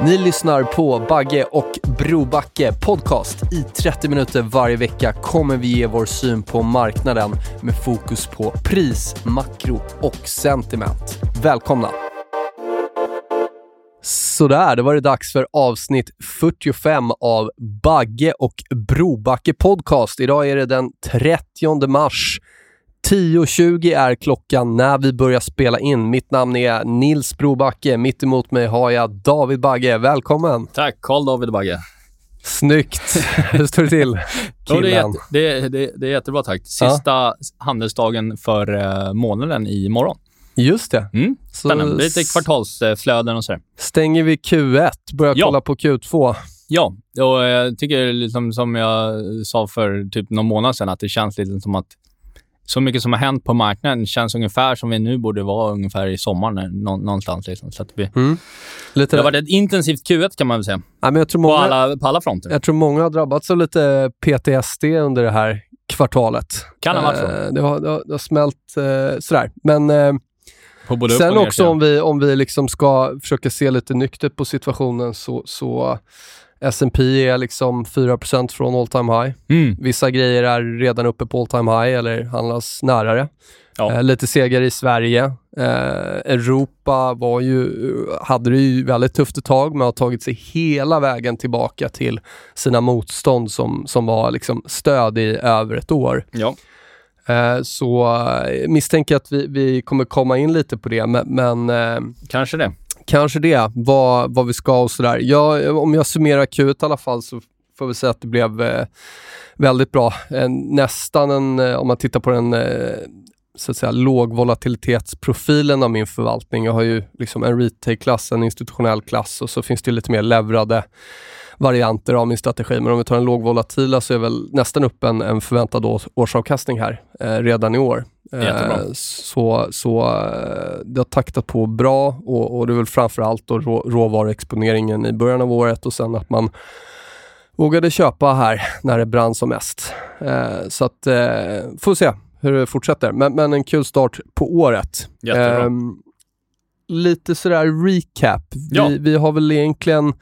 Ni lyssnar på Bagge och Brobacke podcast. I 30 minuter varje vecka kommer vi ge vår syn på marknaden med fokus på pris, makro och sentiment. Välkomna! Sådär, då var det dags för avsnitt 45 av Bagge och Brobacke podcast. Idag är det den 30 mars. 10.20 är klockan när vi börjar spela in. Mitt namn är Nils Brobacke. Mitt emot mig har jag David Bagge. Välkommen! Tack, Karl David Bagge. Snyggt! Hur står det till? Det, är Killen. det, är- det, är- det är jättebra, tack. Sista handelsdagen för uh, månaden i morgon. Just det. Mm. Så Spännande. Lite kvartalsflöden och sådär. stänger vi Q1, börjar Ja. kolla på Q2. Ja, och jag tycker liksom, som jag sa för typ någon månad sedan att det känns lite som att så mycket som har hänt på marknaden känns ungefär som vi nu borde vara ungefär i sommaren nå, någonstans. Liksom. Så vi, Lite det har varit ett intensivt Q1 kan man väl säga. Nej, men jag, tror På många, alla, på alla fronter. jag tror många har drabbats av lite PTSD under det här kvartalet. Kan ha varit så. Eh, det, har, det, har, det har smält eh, sådär. Men eh, På Sen också om vi, om vi liksom ska försöka se lite nyktert på situationen så, så S&P är liksom 4% från all time high. Mm. Vissa grejer är redan uppe på all time high eller handlas nära det. Ja. Eh, lite segare i Sverige. Eh, Europa var ju, hade det ju väldigt tufft ett tag men har tagit sig hela vägen tillbaka till sina motstånd som, som var liksom stöd i över ett år. Ja. Eh, så eh, misstänker att vi, vi kommer komma in lite på det, men, men eh, Kanske det kanske det, vad, vad vi ska och sådär. Jag, om jag summerar Q1 i alla fall så får vi säga att det blev eh, väldigt bra. Eh, nästan en, eh, om man tittar på den eh, så att säga lågvolatilitetsprofilen av min förvaltning. Jag har ju liksom en retail-klass, en institutionell klass och så finns det lite mer leverade varianter av min strategi. Men om vi tar den lågvolatila så är väl nästan upp en, en förväntad års, årsavkastning här eh, redan i år. Jättebra. Eh, så så eh, det har taktat på bra och, och det är väl framförallt då rå, råvaruexponeringen i början av året och sen att man vågade köpa här när det brann som mest. Eh, så att, får se hur det fortsätter. Men, men en kul start på året. Jättebra. Ehm, lite sådär recap. Ja. Vi, vi har väl egentligen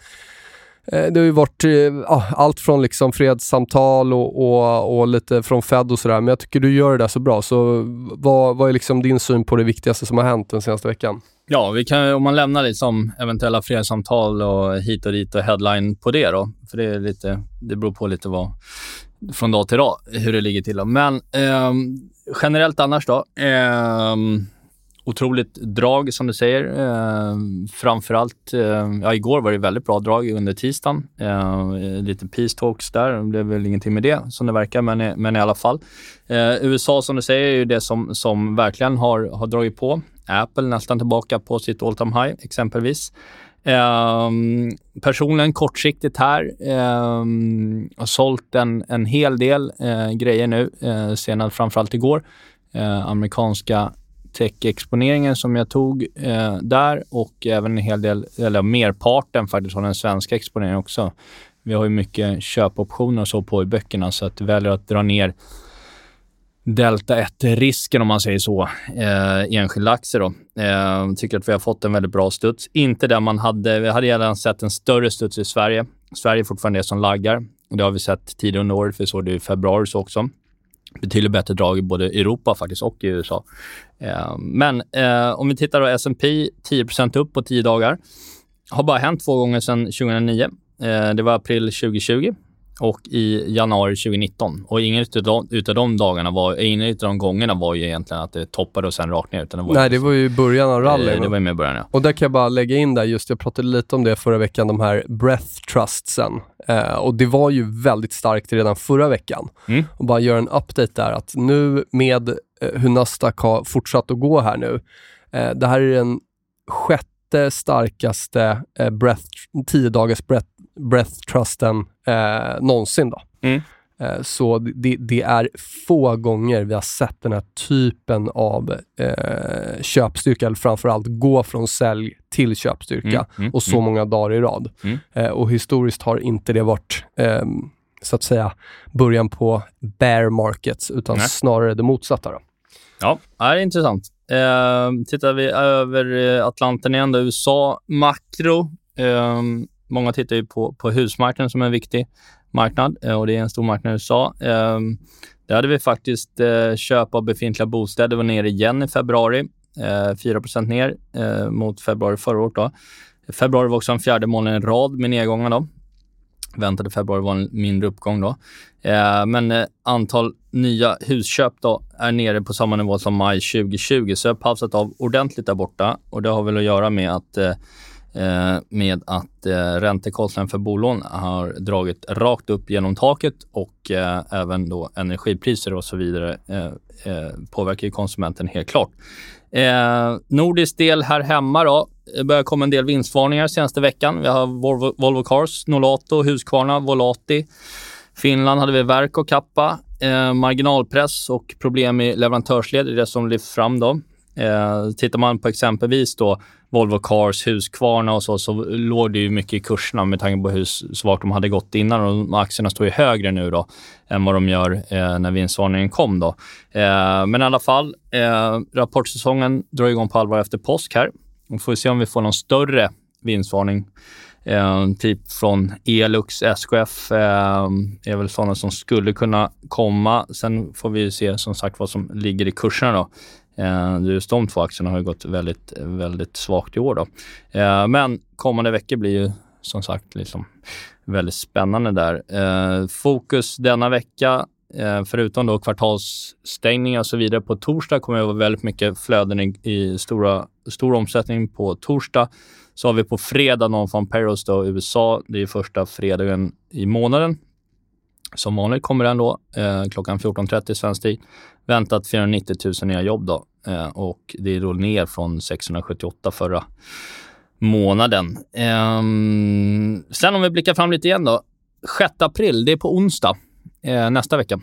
Eh, det har ju varit ja, allt från liksom fredssamtal och, och, och lite från Fed och sådär, men jag tycker du gör det där så bra. Så vad, vad är liksom din syn på det viktigaste som har hänt den senaste veckan? Ja, vi kan, om man lämnar liksom eventuella fredssamtal och hit och dit och headline på det då. För det, är lite, det beror på lite vad, från dag till dag hur det ligger till. Då. Men ehm, generellt annars då. Ehm, otroligt drag som du säger. Eh, framförallt, eh, ja igår var det väldigt bra drag under tisdagen. Eh, lite peace talks där. Det blev väl ingenting med det som det verkar, men, i- men i alla fall. Eh, USA som du säger är ju det som, som verkligen har, har dragit på. Apple nästan tillbaka på sitt all time high exempelvis. Um, personligen kortsiktigt här Um, har sålt en, en hel del uh, grejer nu, uh, senast framförallt igår. Uh, amerikanska tech-exponeringen som jag tog eh, där och även en hel del, eller merparten faktiskt av den svenska exponeringen också. Vi har ju mycket köpoptioner och så på i böckerna så att vi väljer att dra ner delta 1-risken om man säger så, eh, enskilda aktier. Då. Eh, tycker att vi har fått en väldigt bra studs. Inte där man hade, vi hade gärna sett en större studs i Sverige. Sverige är fortfarande det som laggar. Det har vi sett tidigare under året, vi såg det i februari så också. Betydligt bättre drag i både Europa faktiskt och i USA. Eh, men eh, om vi tittar då S&P 10% upp på 10 dagar. Har bara hänt två gånger sedan 2009. Eh, det var april 2020 och i januari 2019. Och ingen utav de, dagarna var, ingen utav de gångerna var ju egentligen att det toppade och sen rakt ner. Utan det var Nej, det var ju början av rallyn. Eh, Det var ju med början, ja. Och där kan jag bara lägga in där, just jag pratade lite om det förra veckan, de här breath trustsen. Eh, och det var ju väldigt starkt redan förra veckan. Mm. Och bara göra en update där, att nu med eh, hur Nasdaq har fortsatt att gå här nu, eh, det här är den sjätte starkaste eh, breath, 10 dagars breath, breath trusten eh, någonsin. Då. Mm. Eh, Så det, det är få gånger vi har sett den här typen av eh, köpstyrka, eller framförallt gå från sälj till köpstyrka Mm, mm, och så mm. många dagar i rad. Mm. Eh, och historiskt har inte det varit ehm, så att säga början på bear markets, utan Nej. snarare det motsatta. Då. Ja, det är intressant. Eh, tittar vi över eh, Atlanten igen, då, USA makro. Eh, många tittar ju på, på husmarknaden som en viktig marknad eh, och det är en stor marknad i USA. Ehm, där hade vi faktiskt eh, köp av befintliga bostäder var nere igen i februari. Eh, 4 ner mot februari förra året. Då. Februari var också en fjärde månad i rad med nedgångar. Då. Väntade februari var en mindre uppgång. Då. Men antal nya husköp då är nere på samma nivå som maj 2020, så jag har pausat av ordentligt där borta. Och Det har väl att göra med att, Eh, med att eh, räntekostnaden för bolån har dragit rakt upp genom taket och eh, även då energipriser och så vidare eh, eh, påverkar ju konsumenten helt klart. Eh, nordisk del här hemma då. Det börjar komma en del vinstvarningar senaste veckan. Vi har Volvo, Volvo Cars, Nolato, Husqvarna, Volati. Finland hade vi Verk och Kappa. Eh, marginalpress och problem i leverantörsled är det som lyfts fram. Då. Eh, tittar man på exempelvis då Volvo Cars, Husqvarna och så, så låg det ju mycket i kurserna med tanke på hur svagt de hade gått innan. Och de aktierna står ju högre nu då än vad de gör eh, när vinstvarningen kom. Då. Eh, men i alla fall, eh, rapportsäsongen drar igång på allvar efter påsk här. Vi får se om vi får någon större vinstvarning Eh, typ från Elux, SKF eh, är väl sådana som skulle kunna komma. Sen får vi se som sagt vad som ligger i kurserna. Då. Eh, Just de två aktierna har ju gått väldigt, väldigt svagt i år. Då. Eh, men kommande veckor blir ju som sagt liksom väldigt spännande där. Eh, fokus denna vecka, förutom då kvartalsstängningar och så vidare, på torsdag kommer det vara väldigt mycket flöden i, i stora, stor omsättning på torsdag. Så har vi på fredag någon från Payrolls då, i USA. Det är första fredagen i månaden. Som vanligt kommer den då eh, klockan 14.30 svensk tid. Väntat 490 000 nya jobb då. Eh, och det är då ner från 678 förra månaden. Eh, sen om vi blickar fram lite igen då. 6 april, det är på onsdag eh, nästa vecka.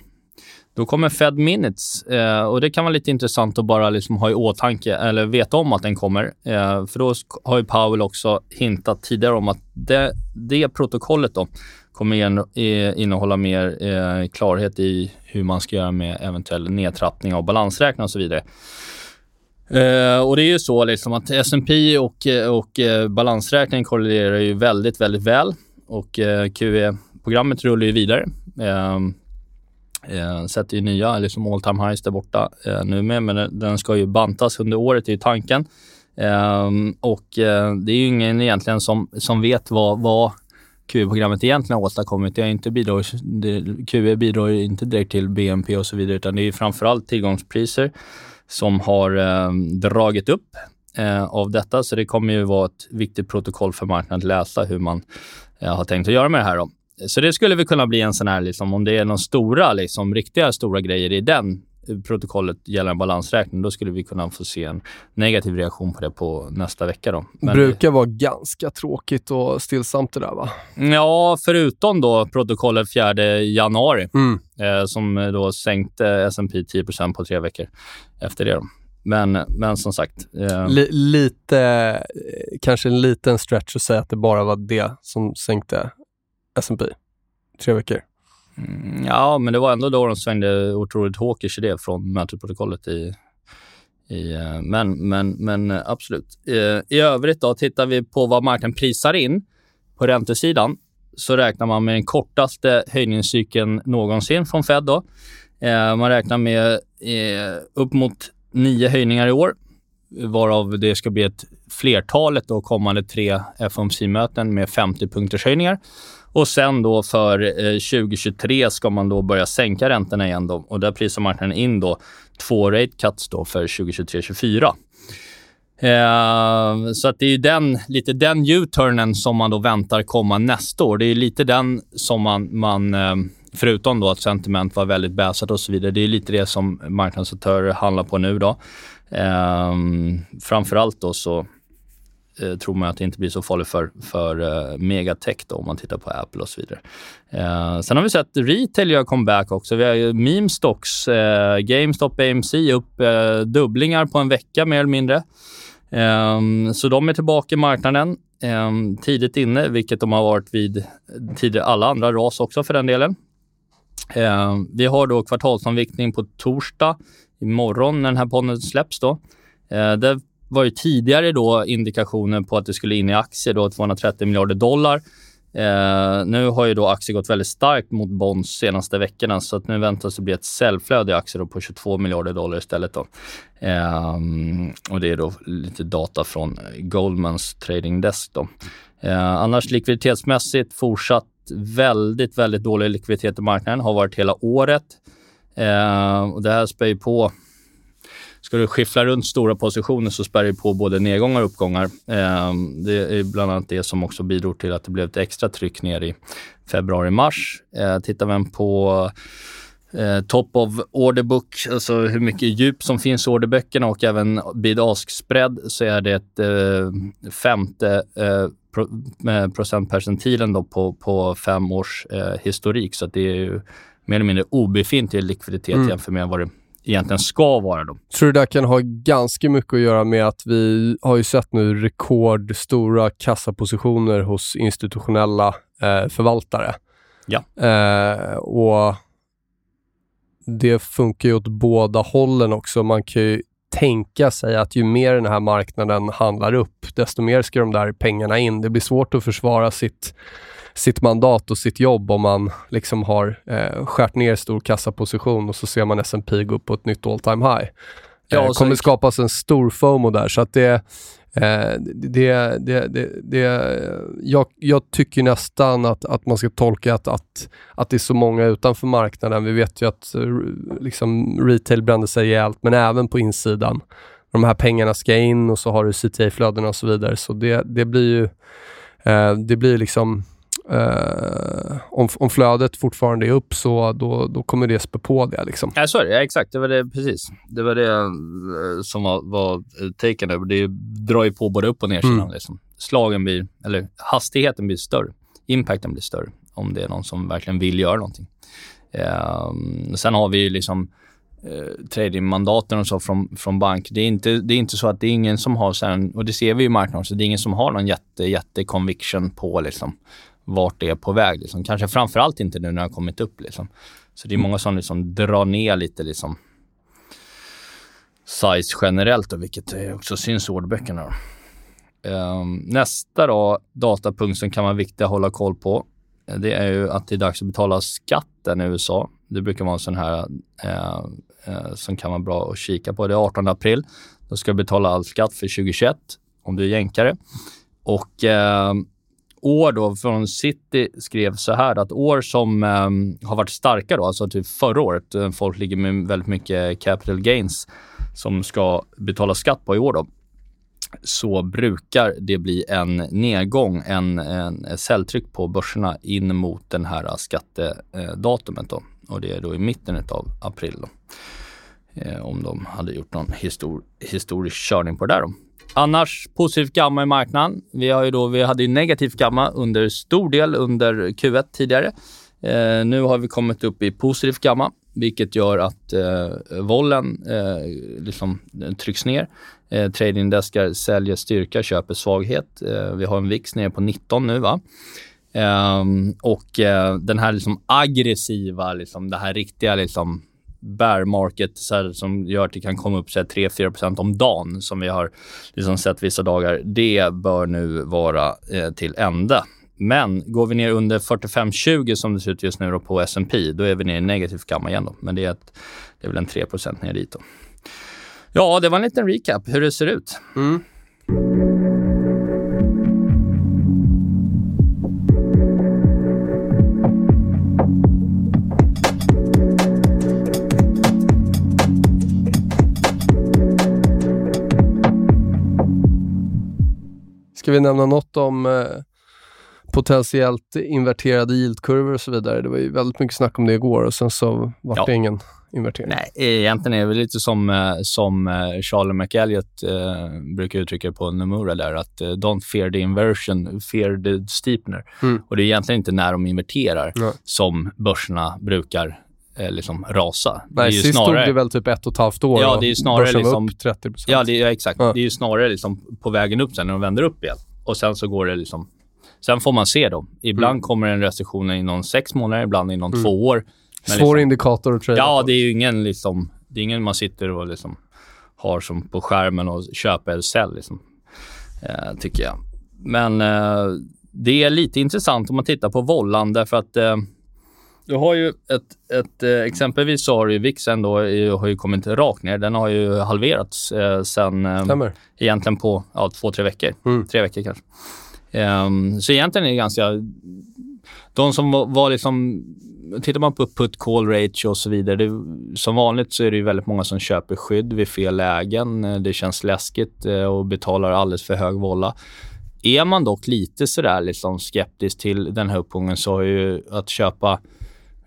Då kommer Fed Minutes eh, och det kan vara lite intressant att bara liksom ha i åtanke eller veta om att den kommer. Eh, för då har ju Powell också hintat tidigare om att det, det protokollet då kommer eh, innehålla mer eh, klarhet i hur man ska göra med eventuell nedtrappning av balansräkning och så vidare. Uh, och det är ju så liksom att S&P och, och uh, balansräkningen korrelerar ju väldigt, väldigt väl och uh, QE-programmet rullar ju vidare. Sätter ju nya liksom all time highs där borta nu med, men den- den ska ju bantas under året, är ju tanken. Och det är ju ingen egentligen som, som vet vad, vad QE-programmet egentligen har åstadkommit. Det är inte bidrar, det, QE bidrar ju inte direkt till BNP och så vidare, utan det är ju framförallt tillgångspriser som har eh, dragit upp eh, av detta. Så det kommer ju vara ett viktigt protokoll för marknaden att läsa hur man eh, har tänkt att göra med det här. Då. Så det skulle väl kunna bli en sån här, liksom, om det är någon stora, liksom, riktiga stora grejer i den protokollet gällande balansräkning, då skulle vi kunna få se en negativ reaktion på det på nästa vecka. Då. Men- brukar vara ganska tråkigt och stillsamt det där va? Ja, förutom då protokollet 4 januari Mm. eh, som då sänkte S&P 10% på tre veckor efter det. Då. Men, men som sagt, eh, Li- lite, kanske en liten stretch att säga att det bara var det som sänkte S&P tre veckor mm, ja, men det var ändå då de svängde otroligt hawkish i det från mötesprotokollet i, i eh, men, men, men eh, absolut. Eh, I övrigt då, tittar vi på vad marknaden prisar in på räntesidan så räknar man med den kortaste höjningscykeln någonsin från Fed. Då. Eh, man räknar med eh, upp mot nio höjningar i år. varav det ska bli ett flertalet då kommande tre FOMC-möten med 50 punkters höjningar. Och sen då för eh, 2023 ska man då börja sänka räntorna igen då, och där prisar marknaden in då två rate cuts då för 2023-2024. Eh, så att det är den, lite den U-turnen som man då väntar komma nästa år. Det är lite den som man, man eh, förutom då att sentiment var väldigt bäsat och så vidare, det är lite det som marknadsaktörer handlar på nu då. Eh, framförallt då så eh, tror man att det inte blir så farligt för, för eh, megatech då, om man tittar på Apple och så vidare. Eh, sen har vi sett retail göra comeback också. Vi har ju meme stocks, eh, GameStop, AMC upp eh, dubblingar på en vecka mer eller mindre. Ehm, så de är tillbaka i marknaden ehm, tidigt inne, vilket de har varit vid tidigare alla andra ras också för den delen. Ehm, vi har då kvartalsomviktning på torsdag imorgon när den här podden släpps. Då. Eh, där var ju tidigare då indikationer på att det skulle in i aktier, då 230 miljarder dollar. Eh, nu har ju då aktier gått väldigt starkt mot bonds senaste veckorna så att nu väntas det bli ett säljflöde i aktier på 22 miljarder dollar istället. Då. Eh, och det är då lite data från Goldmans trading desk. Då. Eh, annars likviditetsmässigt fortsatt väldigt, väldigt dålig likviditet i marknaden. Har varit hela året. Eh, och det här spär på Ska du skiffla runt stora positioner så spär det på både nedgångar och uppgångar. Eh, det är bland annat det som också bidrog till att det blev ett extra tryck ner i februari-mars. Eh, tittar man på eh, top of order book, alltså hur mycket djup som finns i orderböckerna och även bid-ask spread så är det ett eh, femte eh, eh, procentpercentilen då på, på fem års eh, historik. Så det är ju mer eller mindre obefintlig likviditet mm. jämfört med vad det egentligen ska vara. Då. Tror du det kan ha ganska mycket att göra med att vi har ju sett nu rekordstora kassapositioner hos institutionella eh, förvaltare. Ja. Eh, och det funkar ju åt båda hållen också. Man kan ju tänka sig att ju mer den här marknaden handlar upp, desto mer ska de där pengarna in. Det blir svårt att försvara sitt sitt mandat och sitt jobb om man liksom har eh, skärt ner stor kassaposition och så ser man S&P gå upp på ett nytt all time high. Ja, eh, kommer skapas en stor FOMO där så att det Eh, det, det, det, det, jag, jag tycker nästan att, att man ska tolka att, att, att det är så många utanför marknaden. Vi vet ju att eh, liksom, retail brände sig rejält, men även på insidan. De här pengarna ska in och så har du CTA-flödena och så vidare. Så det, det blir ju eh, det blir liksom Uh, om, om flödet fortfarande är upp så då, då kommer det spä på det. Liksom. Ja, så är det. Ja, exakt. Det var det precis. Det var det uh, som var, var taken över. Det drar ju på både upp och nersidan. Mm. Liksom. Slagen blir, eller hastigheten blir större. Impacten blir större om det är någon som verkligen vill göra någonting. Uh, sen har vi ju liksom eh, tradingmandaten och så från, från bank. Det är, inte, det är inte så att det är ingen som har, sen, och det ser vi i marknaden, så det är ingen som har någon jätte, jätte conviction på liksom, vart det är på väg. Liksom. Kanske framförallt inte nu när det har kommit upp. Liksom. Så det är många som liksom drar ner lite liksom, size generellt, då, vilket också syns i orderböckerna. Um, nästa då, datapunkt som kan vara viktig att hålla koll på, det är ju att det är dags att betala skatten i USA. Det brukar vara en sån här uh, uh, som kan vara bra att kika på. Det är 18 april. Då ska du betala all skatt för 2021 om du är jänkare. Och uh, år då från City skrev så här att år som eh, har varit starka då, alltså typ förra året, eh, folk ligger med väldigt mycket capital gains som ska betala skatt på i år då, så brukar det bli en nedgång, en, en säljtryck på börserna in mot den här skattedatumet då. Och det är då i mitten av april då. Eh, om de hade gjort någon histor historisk körning på det där då. Annars positivt gamma i marknaden. Vi, har ju då, vi hade ju negativt gamma under stor del under Q1 tidigare. Eh, nu har vi kommit upp i positivt gamma, vilket gör att eh, vollen eh, liksom, trycks ner. Eh, tradingdeskar säljer styrka, köper svaghet. Eh, vi har en VIX nere på 19 nu. va? Ehm, och eh, den här liksom aggressiva, liksom, det här riktiga liksom, bear market så här, som gör att det kan komma upp 3-4% om dagen som vi har liksom sett vissa dagar. Det bör nu vara eh, till ända. Men går vi ner under 45-20 som det ser ut just nu på S&P, då är vi ner i negativ gamma igen. Då. Men det är, ett, det är väl en 3 ner dit. Då. Ja, det var en liten recap hur det ser ut. Mm. Ska vi nämna något om eh, potentiellt inverterade yieldkurvor och så vidare? Det var ju väldigt mycket snack om det igår och sen så var Ja. det ingen invertering. Nej, egentligen är det lite som, eh, som eh, Charlie McElliott eh, brukar uttrycka på Nomura där, att eh, don't fear the inversion, fear the steepener. Mm. Och det är egentligen inte när de inverterar Nej. som börserna brukar liksom rasa. det är Nej, sist stod det väl typ ett och ett halvt år Ja, det är snarare liksom- upp 30 procent. Ja, det, ja exakt. Ja. Det är ju snarare liksom på vägen upp sen när de vänder upp igen. Och sen så går det liksom... Sen får man se då. Ibland Mm. kommer en restriktion inom sex månader, ibland inom två år. Men Svår liksom, indikator att trada Ja, det är ju ingen liksom... Det är ingen man sitter och liksom har som på skärmen och köper eller sälj liksom. Eh, tycker jag. Men eh, det är lite intressant om man tittar på vollan därför att eh, du har ju ett, ett eh, exempelvis så har ju VIXen då har ju kommit rakt ner. Den har ju halverats eh, sen eh, Stämmer. egentligen på ja, två, tre veckor. Mm. Tre veckor kanske. Ehm, så egentligen är det ganska... De som var, var liksom... Tittar man på put call ratio och så vidare. Det, som vanligt så är det ju väldigt många som köper skydd vid fel lägen. Det känns läskigt och betalar alldeles för hög volla. Är man dock lite sådär liksom skeptisk till den här uppgången så har ju att köpa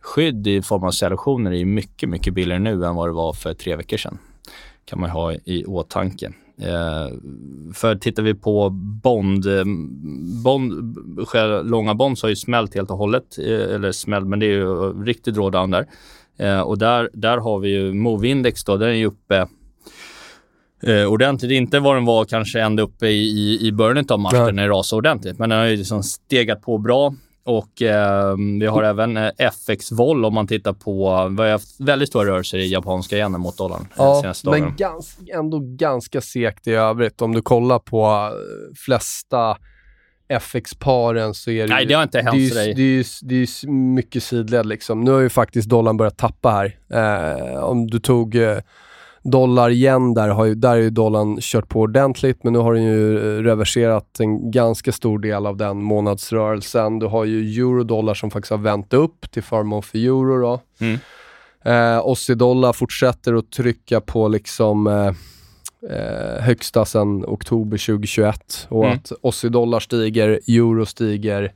skydd i form av selektioner är mycket, mycket billigare nu än vad det var för tre veckor sedan. kan man ha i åtanke. Eh, för tittar vi på Bond, eh, bond långa Bonds har ju smält helt och hållet, eh, eller smält, men det är ju riktigt drawdown där. Eh, och där, där har vi ju Move-index då, den är ju uppe eh, ordentligt. Inte vad den var kanske ända uppe i, i, början av Nej. när det rasade ordentligt, men den har ju liksom stegat på bra. Och eh, vi har även eh, FX-vol om man tittar på, vi har haft väldigt stora rörelser i japanska yenen mot dollarn eh, Ja, senaste dagarna. men gans, ändå ganska segt i övrigt. Om du kollar på eh, flesta FX-paren så är det Nej, ju- det har inte hänt det är ju, det är ju, det är ju mycket sidled liksom. Nu har ju faktiskt dollarn börjat tappa här. Eh, om du tog eh, dollar igen där, har ju, där har ju dollarn kört på ordentligt, men nu har den ju eh, reverserat en ganska stor del av den månadsrörelsen. Du har ju eurodollar som faktiskt har vänt upp till förmån för euro då. Mm. Eh, Aussie-dollar fortsätter att trycka på liksom eh, eh, högsta sedan oktober 2021 och Mm. att Aussie-dollar stiger, euro stiger.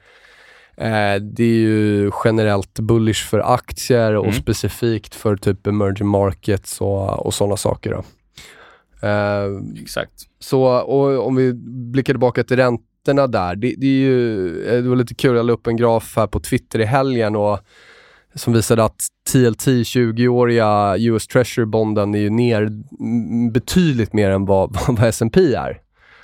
Eh, det är ju generellt bullish för aktier och Mm. specifikt för typ emerging markets och, och sådana saker. Då. Eh, Exakt. så och om vi blickar tillbaka till räntorna där. Det, det, är ju, eh, det var lite kul, jag la upp en graf här på Twitter i helgen och som visade att TLT 20-åriga US Treasury-bonden är ju ner betydligt mer än vad, vad S&P är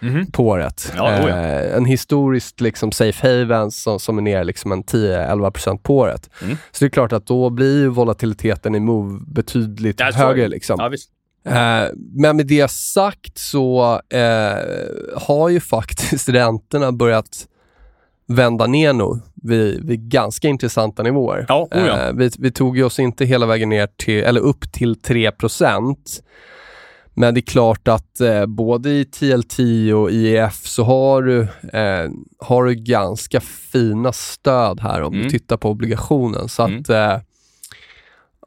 Mhm. på året. Ja, oh ja. Eh, en historiskt liksom safe haven som, som är ner liksom en 10-11% på året. Mm. Så det är klart att då blir volatiliteten i move betydligt That's högre. right. Liksom. Ja. Eh, men med det sagt så eh, har ju faktiskt räntorna börjat vända ner nu vid, vid ganska intressanta nivåer. Ja, oh ja. Eh, vi, vi tog ju oss inte hela vägen ner till, eller upp till 3 men det är klart att eh, både i TLT och IEF så har du, eh, har du ganska fina stöd här om du Mm. tittar på obligationen. Så Mm. att eh,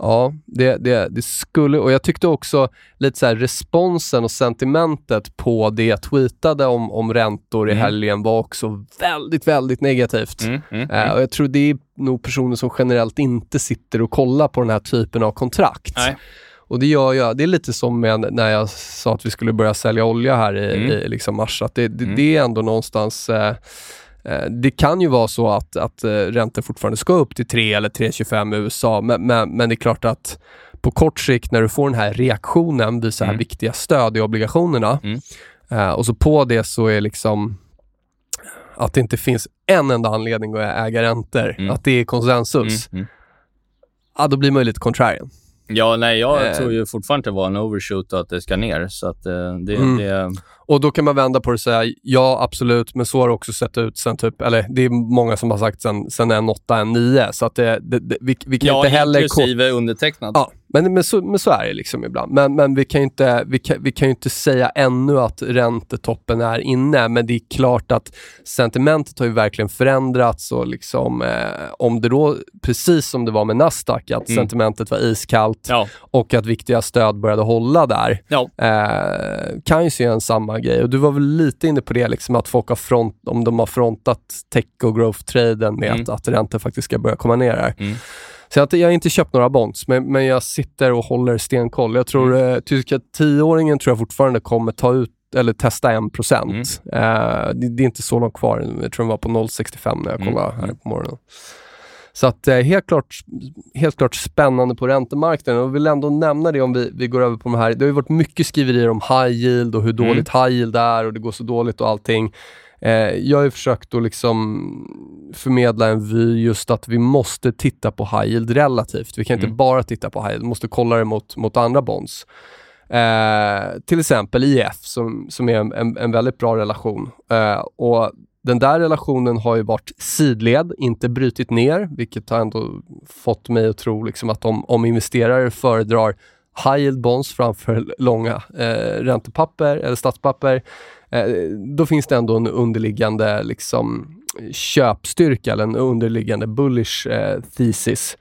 Ja, det, det, det skulle, och jag tyckte också lite så här responsen och sentimentet på det jag tweetade om, om räntor i Mm. helgen var också väldigt, väldigt negativt. Mm, mm, mm. och jag tror det är nog personer som generellt inte sitter och kollar på den här typen av kontrakt. Nej. Och det gör jag, det är lite som med när jag sa att vi skulle börja sälja olja här i, Mm. i liksom mars, att det, det, Mm. det är ändå någonstans eh, eh, det kan ju vara så att, att eh, räntor fortfarande ska upp till 3 eller 3,25 i USA, men, men, men det är klart att på kort sikt när du får den här reaktionen vid så här Mm. viktiga stöd i obligationerna Mm. eh, och så på det så är liksom att det inte finns en enda anledning att äga räntor, Mm. att det är konsensus, Mm, mm. ja, då blir man ju lite contrarian. Ja, nej, jag Eh. tror ju fortfarande att det var en overshoot och att det ska ner. Så att eh, det, Mm. det... Och då kan man vända på det och säga, ja absolut, men så har det också sett ut sen typ, eller det är många som har sagt sen, sen en 8, en 9, så att det, det, det vi, vi kan ja, inte heller... inklusive undertecknad. Ja, men, men, så, men så är det liksom ibland. Men, men vi kan ju inte, vi kan, vi kan inte säga ännu att räntetoppen är inne, men det är klart att sentimentet har ju verkligen förändrats och liksom, eh, om det då, precis som det var med Nasdaq, att Mm. sentimentet var iskallt Ja. och att viktiga stöd började hålla där, Ja. eh, kan ju se en samma grej. Och du var väl lite inne på det, liksom att folk har front, om de har frontat tech och growth-traden med Mm. att, att räntor faktiskt ska börja komma ner här. Mm. Så jag, jag har inte köpt några bonds, men, men jag sitter och håller stenkoll. Jag tror Mm. eh, tyska tioåringen tror jag fortfarande kommer ta ut eller testa 1%. Mm. Eh, det, det är inte så långt kvar. Jag tror den var på 0,65 när jag Mm. kollade här på morgonen. Så att eh, helt, klart, helt klart spännande på räntemarknaden och vill ändå nämna det om vi, vi går över på de här. Det har ju varit mycket skriverier om high yield och hur Mm. dåligt high yield är och det går så dåligt och allting. Eh, jag har ju försökt att liksom förmedla en vy just att vi måste titta på high yield relativt. Vi kan inte Mm. bara titta på high yield, vi måste kolla det mot, mot andra bonds. Eh, till exempel IF som, som är en, en, en väldigt bra relation. Eh, och den där relationen har ju varit sidled, inte brutit ner, vilket har ändå fått mig att tro liksom att om, om investerare föredrar high yield bonds framför långa eh, räntepapper eller statspapper, då finns det ändå en underliggande liksom, köpstyrka eller en underliggande bullish eh, thesis.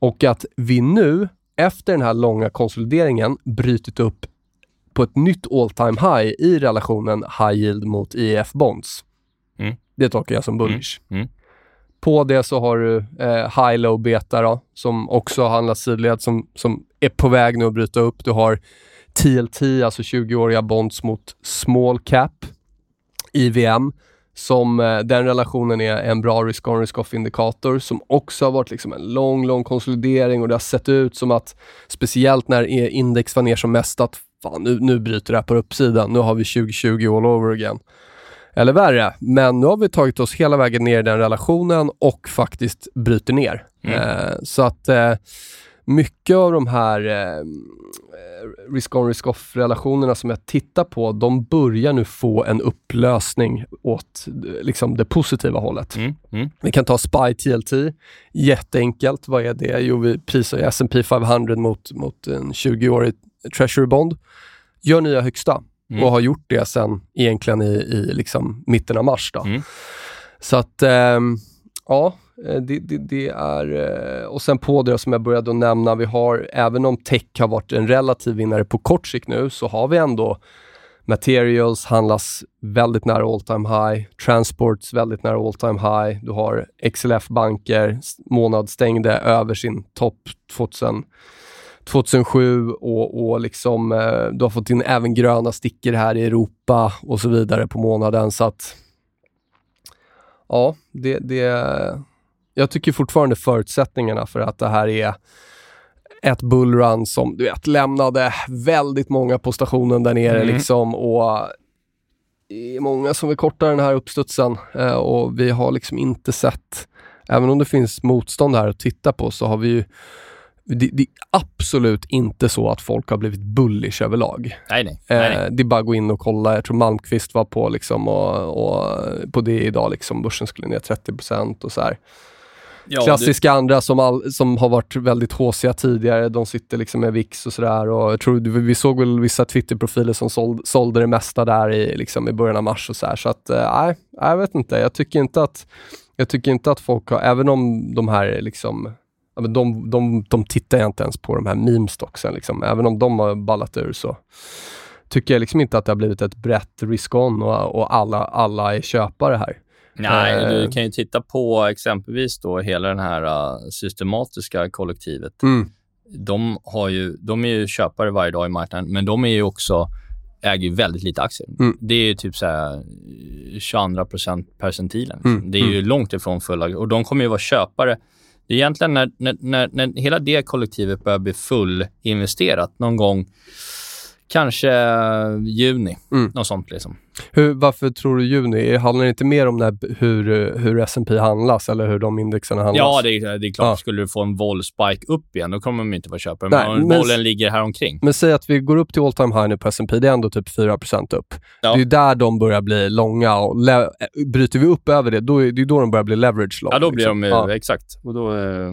Och att vi nu, efter den här långa konsolideringen, brytit upp på ett nytt all time high i relationen high yield mot IEF bonds. Mm. Det tolkar jag som bullish. Mm. Mm. På det så har du eh, high low beta då, som också handlar sidled, som, som är på väg nu att bryta upp. Du har TLT, alltså 20-åriga bonds mot small cap, IVM, som eh, den relationen är en bra risk-on, risk-off-indikator som också har varit liksom en lång, lång konsolidering och det har sett ut som att, speciellt när e- index var ner som mest, att fan, nu, nu bryter det här på uppsidan. Nu har vi 2020 all over again. Eller värre, men nu har vi tagit oss hela vägen ner i den relationen och faktiskt bryter ner. Mm. Eh, så att eh, mycket av de här eh, risk-on, risk-off-relationerna som jag tittar på, de börjar nu få en upplösning åt eh, liksom, det positiva hållet. Mm. Mm. Vi kan ta SPY TLT. Jätteenkelt. Vad är det? Jo, vi prisar S&P 500 mot, mot en 20-årig Treasury Bond. Gör nya högsta Mm. och har gjort det sen egentligen i, i liksom mitten av mars. Då. Mm. Så att, ehm, ja, eh, Eh, det, det, det är... Eh, och sen på det som jag började att nämna, vi har, även om tech har varit en relativ vinnare på kort sikt nu, så har vi ändå Materials handlas väldigt nära all time high. Transports väldigt nära all time high. Du har XLF-banker, månadsstängde över sin topp 2000, 2007 och, och liksom, eh, du har fått in även gröna stickor här i Europa och så vidare på månaden. Så att, ja, det, det, jag tycker fortfarande förutsättningarna för att det här är ett bullrun som du vet lämnade väldigt många på stationen där nere Mm. liksom och det är många som vill korta den här uppstudsen eh, och vi har liksom inte sett, även om det finns motstånd här att titta på så har vi ju det, det är absolut inte så att folk har blivit bullish överlag. Nej, nej. nej, nej. Eh, det är bara att gå in och kolla. Jag tror Malmqvist var på, liksom, och, och på det idag. Liksom, börsen skulle ner 30% och så här. Ja, Klassiska andra som, all, som har varit väldigt håsiga tidigare, de sitter liksom med VIX och sådär. Och jag tror, vi såg väl vissa Twitter-profiler som såld, sålde det mesta där i, liksom, i början av mars och så här. Så att, eh, nej, jag vet inte. Jag tycker inte att, jag tycker inte att folk har, även om de här liksom, ja, men de, de, de tittar jag inte ens på de här meme-stocksen. Liksom. Även om de har ballat ur så tycker jag liksom inte att det har blivit ett brett risk-on och, och alla, alla är köpare här. Nej, Eh. du kan ju titta på exempelvis då hela den här uh, systematiska kollektivet. Mm. De, har ju, de är ju köpare varje dag i marknaden, men de är ju också äger väldigt lite aktier. Mm. Det är ju typ så här 22 percentilen. Mm. Det är ju långt ifrån fulla. Och de kommer ju vara köpare. Det är egentligen när, när, när, när hela det kollektivet börjar bli fullinvesterat någon gång kanske eh, juni. Mm. Något sånt liksom. Hur, varför tror du juni? Handlar det inte mer om när, hur, hur S&P handlas eller hur de indexerna handlas? Ja, det är, det är klart. Ja. Skulle du få en vol-spike upp igen, då kommer de inte vara köpare. Nej, Men men- vollen ligger här omkring. Men säg att vi går upp till all time high nu på S&P, det är ändå typ 4% upp. Ja. Det är där de börjar bli långa och le- bryter vi upp över det, då är det är då de börjar bli leverage long. Ja, då blir liksom. de. Ja. Exakt. Och då... Eh,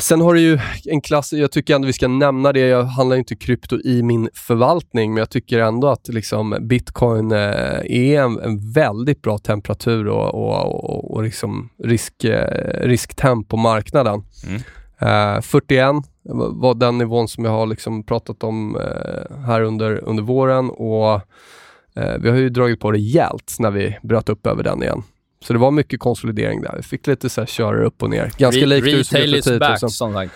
Sen har du ju en klass, jag tycker ändå vi ska nämna det, jag handlar inte krypto i min förvaltning, men jag tycker ändå att liksom bitcoin eh, är en, en väldigt bra temperatur och, och, och, och liksom risk, eh, risktemp på marknaden. Mm. Eh, 41 var den nivån som jag har liksom pratat om eh, här under, under våren och eh, vi har ju dragit på rejält när vi bröt upp över den igen. Så det var mycket konsolidering där. Vi fick lite så här köra upp och ner. Ganska re- likt Retail is 10 000. back, som sagt.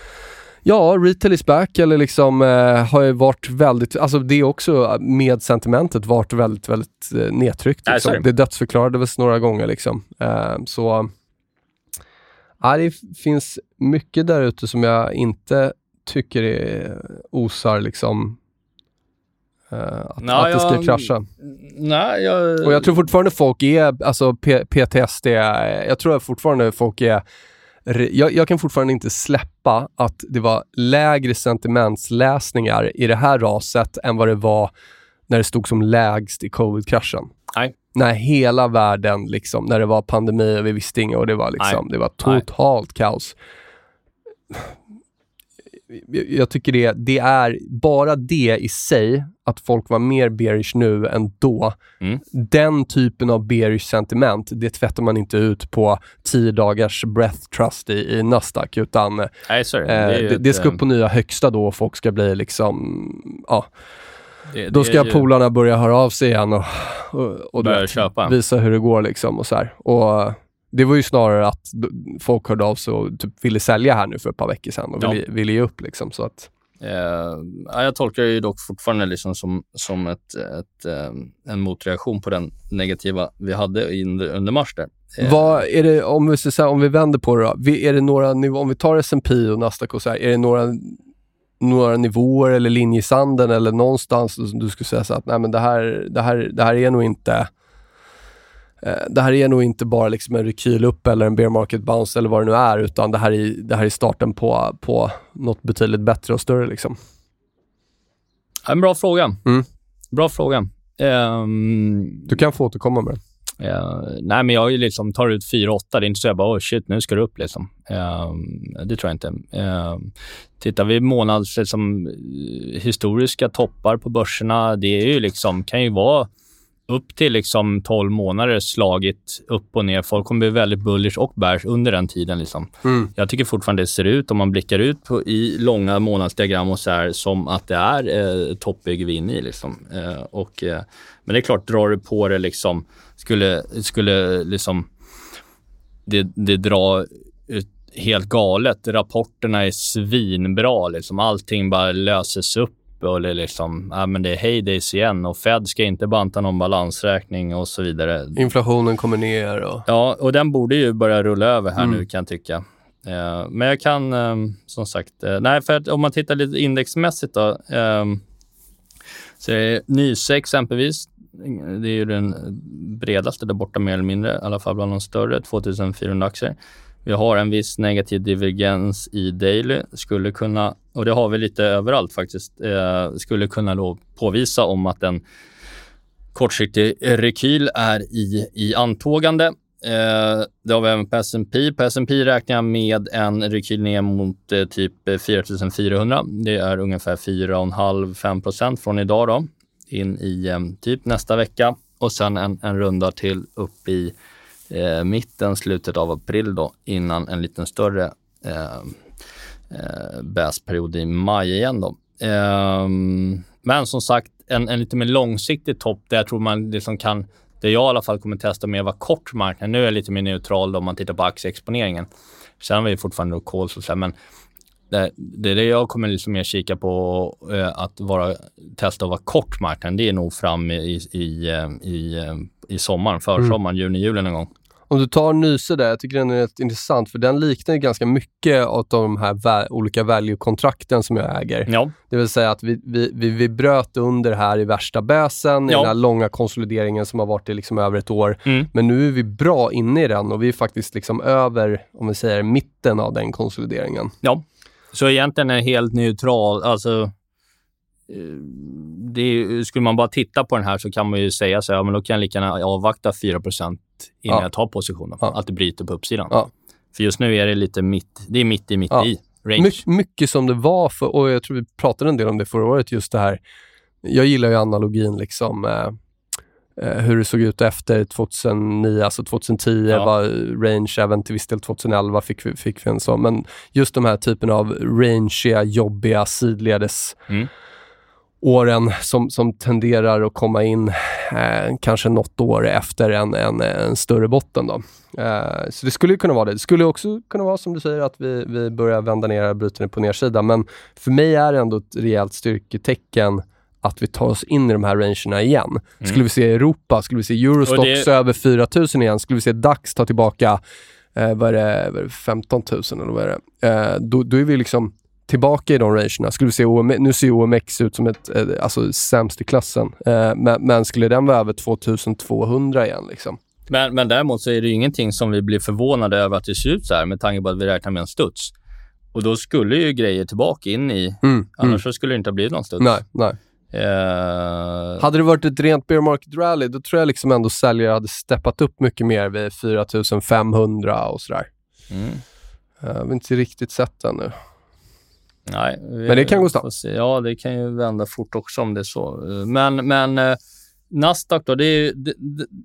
Ja, retail is back eller liksom eh, har ju varit väldigt, alltså det är också med sentimentet varit väldigt, väldigt eh, nedtryckt. Nej, Liksom. är det. dödsförklarades några gånger liksom. Eh, så ja, det finns mycket där ute som jag inte tycker är osar liksom eh, att, Ja, att det ska jag- krascha. Nej, jag... Och jag tror fortfarande folk är, alltså P- PTSD, eh, jag tror fortfarande folk är jag, jag kan fortfarande inte släppa att det var lägre sentimentsläsningar i det här raset än vad det var när det stod som lägst i covid-kraschen. Nej. När hela världen, liksom, när det var pandemi och vi visste inget och det var, liksom, Nej. det var totalt kaos. Jag- tycker det, det är bara det i sig, att folk var mer bearish nu än då. Mm. Den typen av bearish sentiment, det tvättar man inte ut på 10 dagars breath trust i, i Nasdaq, utan eh, Nej, så är det. det, ska upp eh, på nya högsta då och folk ska bli liksom, ja, det- då ska ju- polarna börja höra av sig igen och, och, och vet, visa hur det går liksom och så här. Och eh, det var ju snarare att folk hörde av sig och typ ville sälja här nu för ett par veckor sedan och Ja. ville, ville ge upp liksom. Så att, Eh, ja, jag tolkar det ju dock fortfarande liksom som, som ett, ett, eh, en motreaktion på den negativa vi hade in, under mars där. Eh, Vad är det, om vi, så här, om vi vänder på det då, är det några om vi tar S&P och Nasdaq och så här, är det några, några nivåer eller linje i sanden eller någonstans som du skulle säga så att nej men det här, det här, det här är nog inte det här är nog inte bara liksom en rekyl upp eller en bear market bounce eller vad det nu är, utan det här är, det här är starten på, på något betydligt bättre och större. Liksom. En bra fråga. Mm. Bra fråga. Ehm, Du kan få återkomma med det. eh, nej, men jag liksom, tar ut 4-8. Det är inte så jag bara, oh shit, nu ska det upp liksom. Ehm, det tror jag inte. Ehm, tittar vi månads, liksom, eh, historiska toppar på börserna, det är ju liksom, kan ju vara upp till liksom 12 månader slagit upp och ner. Folk kommer bli väldigt bullish och bearish under den tiden. Liksom. Mm. Jag tycker fortfarande det ser ut, om man blickar ut på, i långa månadsdiagram och så här, som att det är eh, toppbygge vi är inne i. Liksom. Eh, och, eh, men det är klart, drar du på det liksom, skulle, skulle liksom det, det dra ut helt galet. Rapporterna är svinbra. Liksom. Allting bara löses upp. Och det, är liksom, ja, men det är heydays igen och Fed ska inte banta någon balansräkning och så vidare. Inflationen kommer ner och... Ja, och den borde ju börja rulla över här Mm. nu kan jag tycka. Eh, men jag kan eh, som sagt, eh, nej för att om man tittar lite indexmässigt då. Eh, så Nyse exempelvis. Det är ju den bredaste där borta mer eller mindre, i alla fall bland de större, 2400 aktier. Vi har en viss negativ divergens i daily. Skulle kunna, och det har vi lite överallt faktiskt, eh, skulle kunna då påvisa om att en kortsiktig rekyl är i, i antågande. Eh, det har vi även på S&P. På S&P räknar jag med en rekyl ner mot eh, typ 4400. Det är ungefär 4,5-5% från idag då, in i eh, typ nästa vecka och sen en, en runda till upp i eh, mitten, slutet av april då, innan en liten större eh, eh, bäsperiod i maj igen då. Eh, men som sagt, en, en lite mer långsiktig topp där jag tror man liksom kan, där jag i alla fall kommer testa mer var kort marknad. Nu är jag lite mer neutral då, om man tittar på aktieexponeringen. Sen har vi fortfarande calls och så, men det, det är det jag kommer liksom mer kika på, eh, att vara, testa att vara kort marknaden. Det är nog fram i, i, i, eh, eh, i sommaren, försommaren, mm. juni, juli någon gång. Om du tar Nyse där, jag tycker den är rätt intressant för den liknar ganska mycket av de här vä olika value-kontrakten som jag äger. Ja. Det vill säga att vi, vi, vi, vi bröt under här i värsta bäsen, ja. i den här långa konsolideringen som har varit i liksom över ett år. Mm. Men nu är vi bra inne i den och vi är faktiskt liksom över, om vi säger mitten av den konsolideringen. Ja, så egentligen är helt neutral. Alltså, det, skulle man bara titta på den här så kan man ju säga så här, ja, men då kan jag lika gärna avvakta 4% innan ja. jag tar positionen. Ja. Att det bryter på uppsidan. Ja. För just nu är det lite mitt, det är mitt i, mitt i. My, mycket som det var, för, och jag tror vi pratade en del om det förra året, just det här. Jag gillar ju analogin liksom. Eh, eh hur det såg ut efter 2009, alltså 2010 ja. var range, även till viss del 2011 fick vi, fick vi en sån. Men just de här typen av rangeiga, jobbiga sidledes mm åren som, som tenderar att komma in eh, kanske något år efter en, en, en större botten. Då. Eh, så det skulle kunna vara det. Det skulle också kunna vara som du säger att vi, vi börjar vända ner ner på nedsidan. Men för mig är det ändå ett rejält styrketecken att vi tar oss in i de här rangerna igen. Mm. Skulle vi se Europa, skulle vi se Eurostox det... över 4000 igen, skulle vi se DAX ta tillbaka eh, vad är det, 15 000 eller vad är det? Eh, då, då är vi liksom tillbaka i de rangerna. Skulle se OM, nu ser OMX ut som ett, eh, alltså sämst i klassen. Eh, men, men, skulle den vara över 2200 igen liksom? Men, men däremot så är det ingenting som vi blir förvånade över att det ser ut så här med tanke på att vi räknar med en studs. Och då skulle ju grejer tillbaka in i... Mm, annars mm. skulle det inte ha blivit någon studs. Nej, nej. Uh... Hade det varit ett rent bear market rally, då tror jag liksom ändå säljare hade steppat upp mycket mer vid 4500 och sådär. Mm. Jag har inte riktigt sett det ännu. Nej, men det kan gå snabbt. Ja, det kan ju vända fort också om det är så. Men, men eh, Nasdaq då, det är, det,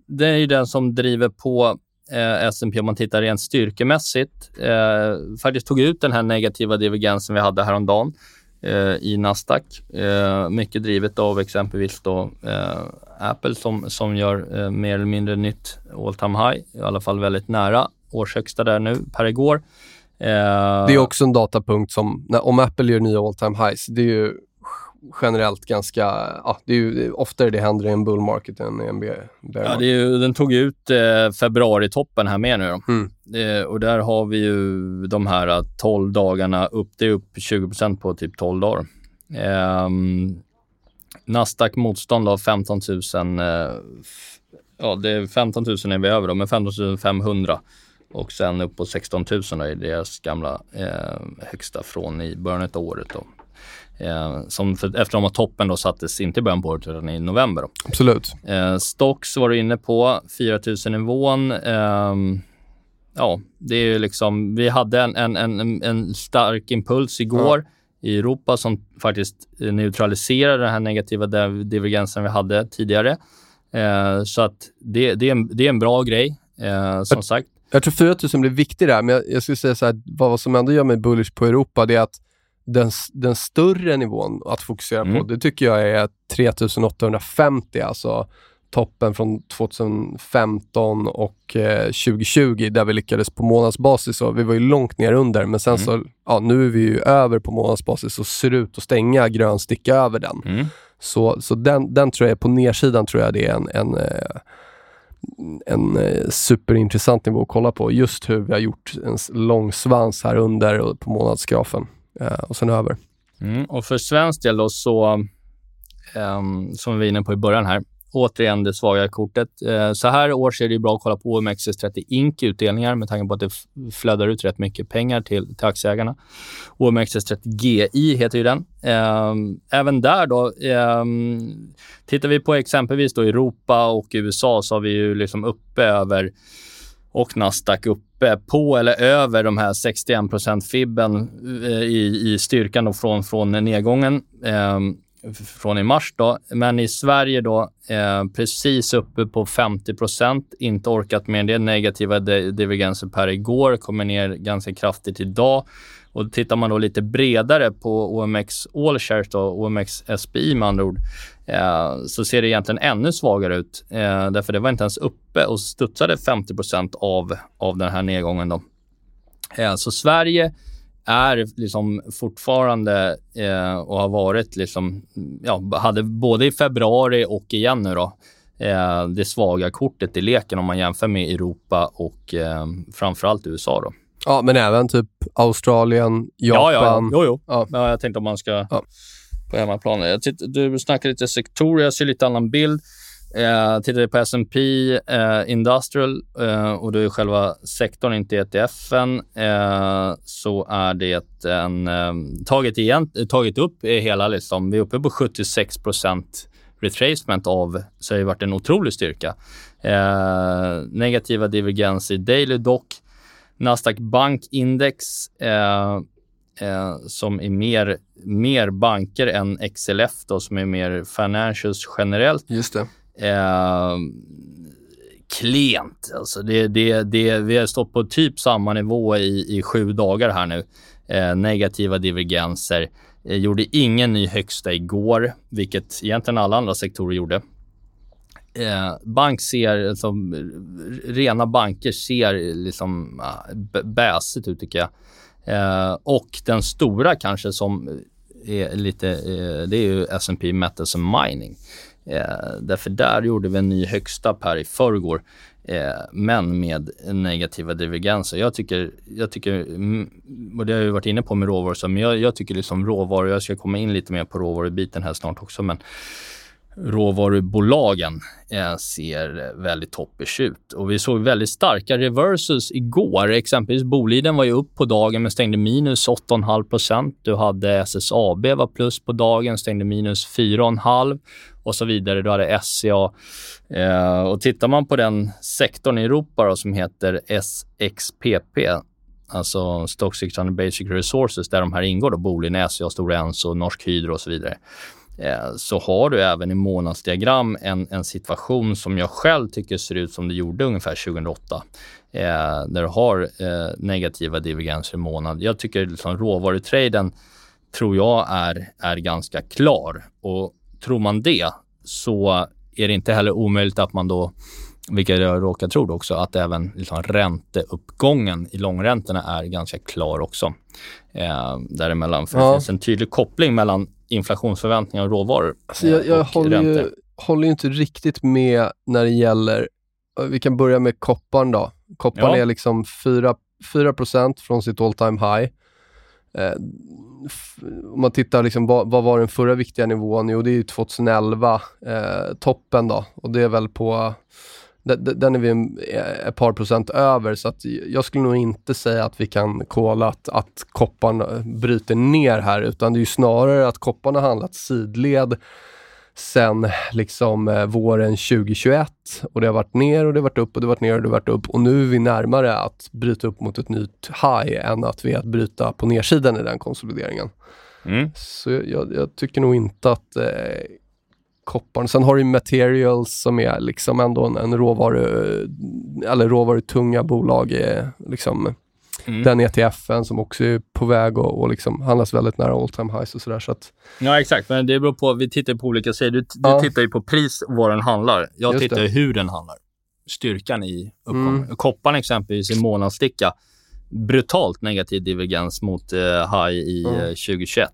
det är ju den som driver på eh, S&P om man tittar rent styrkemässigt. Eh, faktiskt tog ut den här negativa divergensen vi hade häromdagen eh, i Nasdaq. Eh, mycket drivet av exempelvis då, eh, Apple som, som gör eh, mer eller mindre nytt all time high, i alla fall väldigt nära årshögsta där nu per igår. Eh, det är också en datapunkt som, när, om Apple gör nya all time highs, det är ju generellt ganska, ja, det är ju oftare det händer i en bull market än i en bear market. Ja, det är ju, den tog ut eh, februari-toppen här med nu. Mm. Eh, och där har vi ju de här 12 dagarna upp, det är upp 20% på typ 12 dagar. Eh, Nasdaq motstånd av 15 000, eh, ja det är 15 000 är vi över då, men 15 500 och sen upp på 16 000 då, är deras gamla eh, högsta från i början av året. Då. Eh, som för, eftersom att toppen då sattes inte i början på året utan i november. Då. Absolut. Eh, Stocks var du inne på, 4 000 nivån. Eh, ja, det är ju liksom, vi hade en, en, en, en stark impuls igår ja. i Europa som faktiskt neutraliserade den här negativa divergensen vi hade tidigare. Eh, så att det, det, är en, det är en bra grej, eh, som sagt. Jag tror 4000 blir viktig där, men jag, jag skulle säga så här, vad som ändå gör mig bullish på Europa, det är att den, den större nivån att fokusera mm. på, det tycker jag är 3850, alltså toppen från 2015 och eh, 2020 där vi lyckades på månadsbasis. Och vi var ju långt ner under, men sen mm. så, ja, nu är vi ju över på månadsbasis och ser ut att stänga grön sticka över den. Mm. Så, så den, den tror jag, på nersidan tror jag det är en, en eh, en eh, superintressant nivå att kolla på. Just hur vi har gjort en lång svans här under på månadsgrafen eh, och sen över. Mm, och för svensk del då så, um, som vi var inne på i början här, återigen det svaga kortet. Eh, så här års är det bra att kolla på OMXS30 Inc. utdelningar med tanke på att det flödar ut rätt mycket pengar till, till aktieägarna. OMXS30 GI heter ju den. Eh, även där då, ehm, tittar vi på exempelvis då Europa och USA så har vi ju liksom uppe över och Nasdaq uppe på eller över de här 61 fibben eh, i, i styrkan då från, från nedgången. Ehm, från i mars. Då. Men i Sverige då, eh, precis uppe på 50% Inte orkat med det. Negativa divergenser per igår, kommer ner ganska kraftigt idag. Och tittar man då lite bredare på OMX All Shares, då, OMX SPI med andra ord, eh, så ser det egentligen ännu svagare ut. Eh, därför det var inte ens uppe och studsade 50 av, av den här nedgången. Då. Eh, så Sverige är liksom fortfarande eh, och har varit liksom, ja, hade både i februari och igen nu då, eh, det svaga kortet i leken om man jämför med Europa och eh, framförallt USA då. Ja, men även typ Australien, Japan. Ja, ja, jo, jo. Ja. ja jag tänkte om man ska ja. på hemmaplan. Jag du snackar lite sektorer, jag ser lite annan bild. Eh, tittar vi på S&P eh, Industrial eh, och då är själva sektorn, inte ETFen, eh, så är det en, eh, tagit, igen, tagit upp hela, liksom, vi är uppe på 76% retracement av, så har det varit en otrolig styrka. Eh, negativa divergenser i daily dock. Nasdaq Bankindex eh, eh, som är mer, mer banker än XLF då, som är mer financials generellt. Just det. Eh, klent. Alltså det, det, det, vi har stått på typ samma nivå i, i sju dagar här nu. Eh, negativa divergenser. Eh, gjorde ingen ny högsta igår, vilket egentligen alla andra sektorer gjorde. Eh, bank ser, alltså, rena banker ser liksom äh, bäsigt ut tycker jag. Eh, och den stora kanske som eh, är lite, eh, det är ju S&P Metals and Mining. Eh, därför där gjorde vi en ny högsta per i förrgår, eh, men med negativa divergenser. Jag tycker, jag tycker, mm, och det har jag varit inne på med råvaror, men jag, jag tycker liksom råvaror, jag ska komma in lite mer på råvarubiten här snart också, men råvarubolagen eh, ser väldigt toppish ut. Och vi såg väldigt starka reversals igår. Exempelvis Boliden var ju upp på dagen men stängde minus 8,5% Du hade SSAB var plus på dagen, stängde minus 4,5 och så vidare. Du hade SCA. Eh, och tittar man på den sektorn i Europa då, som heter SXPP, alltså Stock 600 Basic Resources, där de här ingår, då, Boliden, SCA, Stora Enso, Norsk Hydro och så vidare Eh, så har du även i månadsdiagram en, en situation som jag själv tycker ser ut som det gjorde ungefär 2008. Eh, där du har eh, negativa divergenser i månad. Jag tycker liksom råvarutraden tror jag är, är ganska klar. Och tror man det så är det inte heller omöjligt att man då vilket jag råkar tro också, att även liksom ränteuppgången i långräntorna är ganska klar också. Eh, däremellan. För ja. det finns en tydlig koppling mellan inflationsförväntningar och råvaror. Alltså jag jag håller, ju, håller ju inte riktigt med när det gäller, vi kan börja med kopparn då. Kopparn ja. är liksom 4, 4 från sitt all time high. Eh, om man tittar, liksom, vad, vad, var den förra viktiga nivån? Jo, det är ju 2011, eh, toppen då. Och det är väl på den är vi eh, ett par procent över, så att jag skulle nog inte säga att vi kan kolla att, att kopparn eh, bryter ner här, utan det är ju snarare att kopparn har handlat sidled sen liksom eh, våren 2021 och det har varit ner och det har varit upp och det har varit ner och det har varit upp och nu är vi närmare att bryta upp mot ett nytt high än att vi är att bryta på nedsidan i den konsolideringen. Mm. Så jag, jag, tycker nog inte att eh, kopparn. Sen har du materials som är liksom ändå en, en råvaru, eller råvarutunga bolag. Liksom, mm. Den ETFen som också är på väg och, och liksom handlas väldigt nära all time highs och sådär. Så att... Ja, exakt. Men det beror på. Vi tittar på olika sidor. Du, du ja. tittar ju på pris och vad den handlar. Jag Just tittar det. hur den handlar. Styrkan i uppgången. Mm. Kopparn exempelvis i månadssticka. Brutalt negativ divergens mot uh, high i mm. uh, 2021.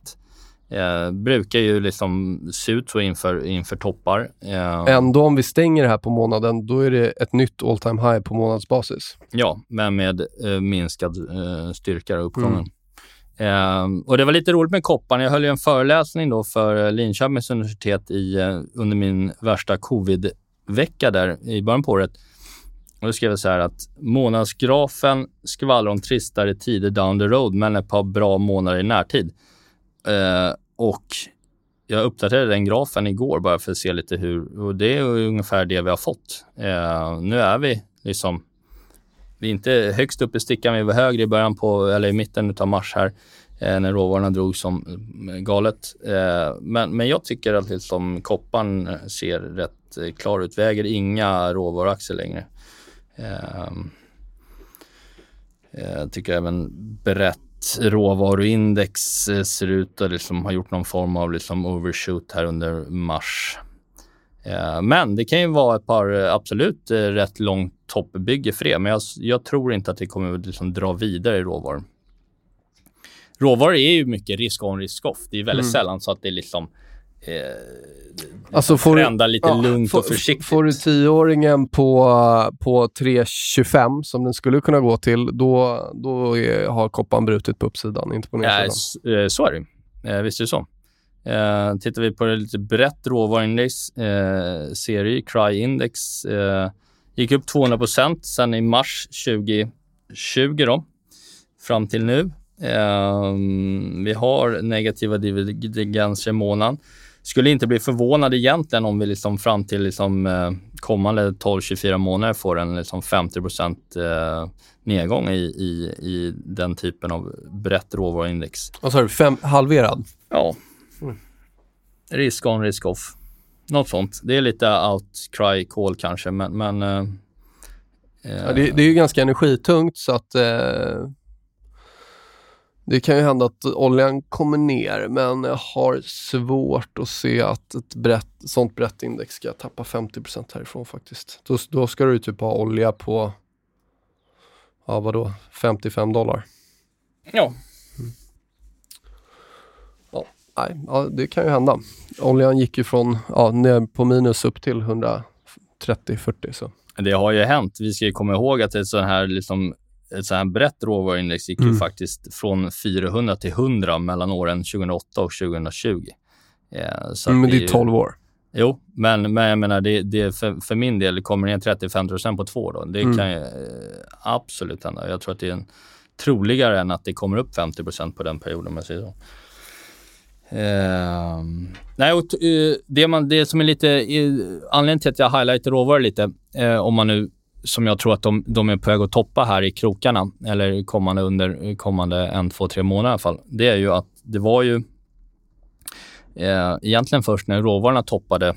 Eh, brukar ju liksom se ut så inför, inför toppar. Eh, Ändå om vi stänger det här på månaden, då är det ett nytt all time high på månadsbasis. Ja, men med eh, minskad eh, styrka och uppgången. Ehm, och Det var lite roligt med kopparn. Jag höll ju en föreläsning då för Linköpings universitet i, eh, under min värsta covid-vecka där i början på året. Och då skrev jag så här att månadsgrafen skvallrar om tristare tider down the road, men ett par bra månader i närtid. Eh, och jag uppdaterade den grafen igår bara för att se lite hur, och det är ungefär det vi har fått. Eh, nu är vi liksom, vi är inte högst upp i stickan, vi var högre i början på, eller i mitten av mars här, eh, när råvarorna drog som galet. Eh, men, men jag tycker att liksom kopparn ser rätt klar ut, väger inga råvaruaktier längre. Eh, eh, jag tycker även brett råvaruindex eh, ser ut att liksom ha gjort någon form av liksom overshoot här under mars. Ehm, men det kan ju vara ett par eh, absolut eh, rätt långt toppbygge för det. Men jag, jag tror inte att det kommer liksom dra vidare i råvaror. Råvaror är ju mycket risk on, risk off. Det är väldigt mm. sällan så att det liksom eh, alltså får trendar lite ja, lugnt får, och försiktigt. Får du tioåringen på, på 3,25 som den skulle kunna gå till, då, då är, har koppan brutit på uppsidan, inte på nedsidan. Ja, eh, så är det. Eh, visst är det så. Eh, tittar vi på det lite brett råvaruindex, eh, serie, CRY index, eh, gick upp 200 sen i mars 2020 då, fram till nu. Eh, vi har negativa divergenser i månaden. Skulle inte bli förvånad egentligen om vi liksom fram till liksom, eh, kommande 12-24 månader får en liksom 50 eh, nedgång i, i, i den typen av brett råvaruindex. Vad sa du? Fem, halverad? Ja. Mm. Risk on, risk off. Något sånt. Det är lite outcry call kanske, men... men eh, ja, det, det, är ju ganska energitungt så att eh, det kan ju hända att oljan kommer ner, men jag har svårt att se att ett brett, sånt brett index ska tappa 50% härifrån faktiskt. Då, då ska du typ ha olja på, ja vadå, 55 dollar. Ja. Mm. Ja, nej, ja, det kan ju hända. Oljan gick ju från, ja, ner på minus upp till 130-40 så. Det har ju hänt. Vi ska komma ihåg att ett sånt här liksom ett så här brett råvaruindex gick mm. ju faktiskt från 400 till 100 mellan åren 2008 och 2020. Eh, så men det är 12 år. Jo, men, men jag menar, det, det för, för, min del kommer ner 35% på två år. Då. Det mm. kan ju eh, absolut hända. Jag tror att det är en, troligare än att det kommer upp 50% på den perioden, om jag säger så. Eh, nej, och, uh, det, man, det som är lite... Anledningen till att jag highlightar råvaror lite, uh, om man nu som jag tror att de, de är på väg att toppa här i krokarna, eller kommande under kommande en, två, tre månader i alla fall, det är ju att det var ju eh, egentligen först när råvarorna toppade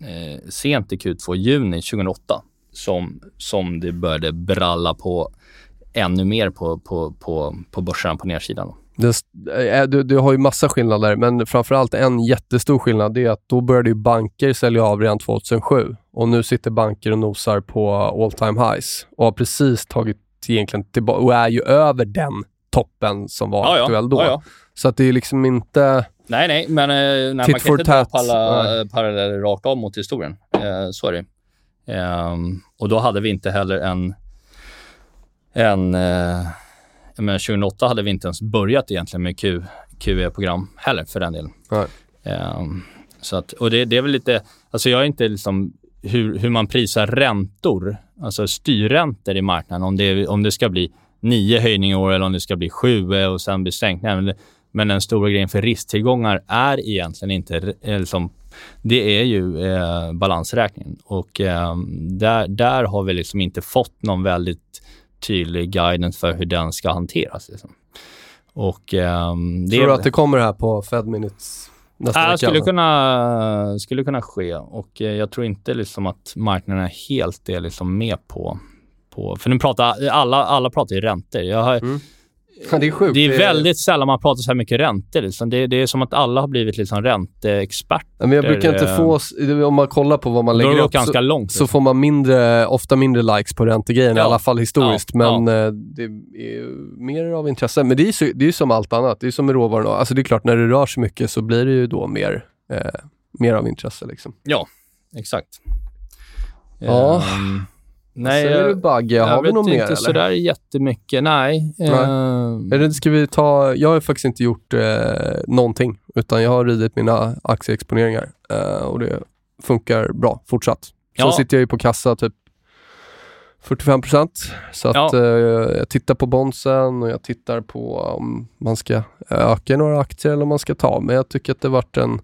eh, sent i Q2, juni 2008, som, som det började bralla på ännu mer på, på, på, på börsen på nedsidan. Det, du, du, har ju massa skillnader, men framförallt en jättestor skillnad är att då började ju banker sälja av redan 2007 och nu sitter banker och nosar på all time highs och har precis tagit egentligen tillbaka och är ju över den toppen som var ja, aktuell då. Ja, Så att det är liksom inte... Nej, nej, men eh, nej, man kan inte dra alla paralleller rakt av mot historien. Eh, så är det. Eh, och då hade vi inte heller en... en eh, men 2008 hade vi inte ens börjat egentligen med Q, QE-program heller för den delen. Um, så att, och det, det, är väl lite, alltså jag är inte liksom hur, hur man prisar räntor, alltså styrräntor i marknaden, om det, om det ska bli nio höjningar i år eller om det ska bli sju och sen bli sänkningar. Men den stora grejen för risktillgångar är egentligen inte liksom, det är ju eh, balansräkningen. Och eh, där, där har vi liksom inte fått någon väldigt tydlig guidance för hur den ska hanteras. Liksom. Och, um, det Tror du att det kommer här på Fed Minutes nästa äh, vecka? Skulle kunna, skulle kunna ske och eh, jag tror inte liksom att marknaden helt är liksom med på, på... För nu pratar alla, alla pratar ju räntor. Jag har, mm det är sjukt. Det är väldigt sällan man pratar så här mycket räntor. Liksom. Det, det, är som att alla har blivit liksom ränteexperter. Men jag brukar inte få... Om man kollar på vad man lägger upp så, långt, så får man mindre, ofta mindre likes på räntegrejen, ja. i alla fall historiskt. Ja. Men ja. det är mer av intresse. Men det är ju det är som allt annat. Det är som med råvarorna. Alltså det är klart, när det rör sig mycket så blir det ju då mer, eh, mer av intresse. Liksom. Ja, exakt. Ja. Um, Nej, Säger du Bagge? Har jag vi vet något mer inte eller? sådär jättemycket. Nej. Nej. Eh, det, ska vi ta, jag har faktiskt inte gjort eh, någonting, utan jag har ridit mina aktieexponeringar eh, och det funkar bra fortsatt. Ja. sitter jag ju på kassa typ 45 så att Ja. eh, jag tittar på bondsen och jag tittar på om man ska öka några aktier eller om man ska ta. Men jag tycker att det varit en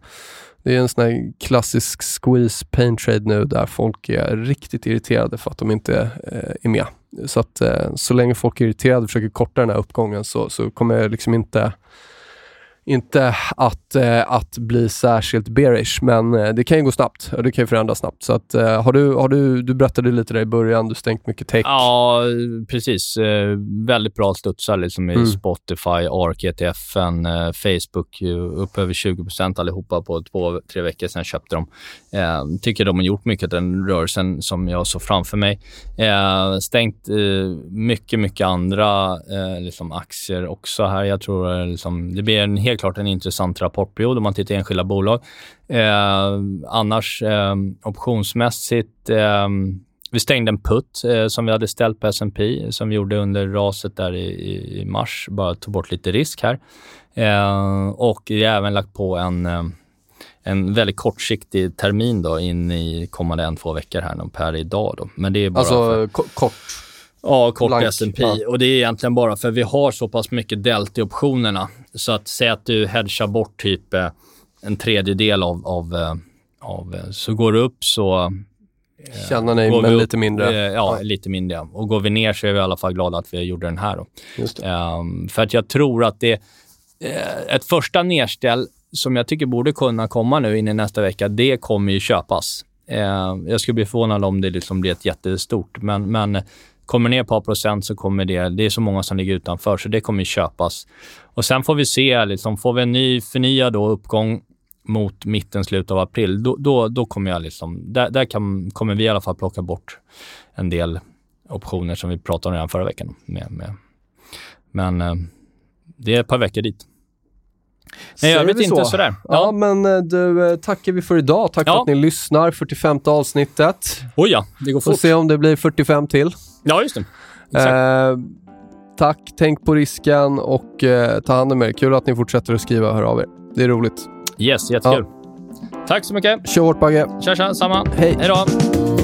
det är en sån här klassisk squeeze pain trade nu där folk är riktigt irriterade för att de inte eh, är med. Så att eh, så länge folk är irriterade och försöker korta den här uppgången så, så kommer jag liksom inte inte att, eh, att bli särskilt bearish, men eh, det kan ju gå snabbt och det kan ju förändras snabbt. Så att, eh, har du, har du, du berättade lite där i början, du stängt mycket tech. Ja, precis. Väldigt bra studsar liksom i Mm. Spotify, ARK, ETFen, Facebook, upp över 20% allihopa på två, tre veckor sedan jag köpte dem. Tycker de har gjort mycket den rörelsen som jag såg framför mig. Stängt mycket, mycket andra liksom aktier också här. Jag tror liksom, det blir en, helt klart en intressant rapportperiod om man tittar i enskilda bolag. Eh, annars eh, optionsmässigt eh, vi stängde en putt eh, som vi hade ställt på S&P som vi gjorde under raset där i, i, mars. Bara tog bort lite risk här. Eh, och vi har även lagt på en, eh, en väldigt kortsiktig termin då in i kommande en, två veckor här nu per idag. Då. Men det är bara för, alltså ko- kort. Ja, kort Blank, S&P. ja. Och det är egentligen bara för vi har så pass mycket delta i optionerna. Så att säga att du hedgar bort typ eh, en tredjedel av, av, eh, av eh, så går det upp så Tjänar ni, men upp, lite mindre. eh, ja, lite mindre. Och går vi ner så är vi i alla fall glada att vi gjorde den här. Då. Ehm, för att jag tror att det eh, ett första nedställ som jag tycker borde kunna komma nu in i nästa vecka, det kommer ju köpas. Eh, jag skulle bli förvånad om det liksom blir ett jättestort, men, men kommer ner ett par procent så kommer det, det är så många som ligger utanför, så det kommer köpas. Och sen får vi se, liksom, får vi en ny förnyad då uppgång mot mitten, slutet av april, då, då, då kommer jag liksom, där, där kan, kommer vi i alla fall plocka bort en del optioner som vi pratade om redan förra veckan. Med, med. Men eh, det är ett par veckor dit. Nej, jag vet inte så? sådär. Ja, Ja. men eh, du, eh, tackar vi för idag. Tack för Ja. att ni lyssnar. 45 avsnittet. Oj ja, det går Får fort. se om det blir 45 till. Ja, just det. Exakt. Eh, tack, tänk på risken och eh, ta hand om er. Kul att ni fortsätter att skriva och höra av er. Det är roligt. Yes, jättekul. Tack så mycket. Kör hårt Bagge. Tja, tja, samma. Hej. Hej då.